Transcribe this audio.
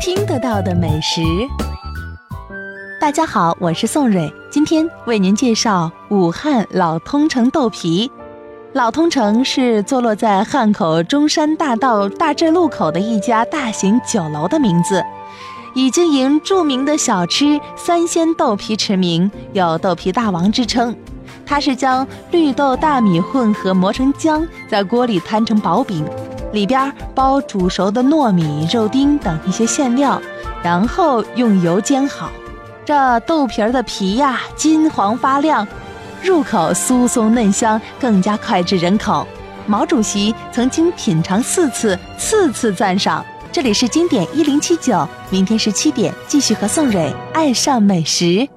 听得到的美食。大家好，我是宋蕊，今天为您介绍武汉老通城豆皮。老通城是坐落在汉口中山大道大智路口的一家大型酒楼的名字，以经营著名的小吃三鲜豆皮驰名，有“豆皮大王”之称。它是将绿豆、大米混合磨成浆，在锅里摊成薄饼。里边包煮熟的糯米、肉丁等一些馅料，然后用油煎好。这豆皮儿的皮呀，金黄发亮，入口酥松嫩香，更加脍炙人口。毛主席曾经品尝四次，次次赞赏。这里是经典一零七九，明天十七点继续和宋蕊爱上美食。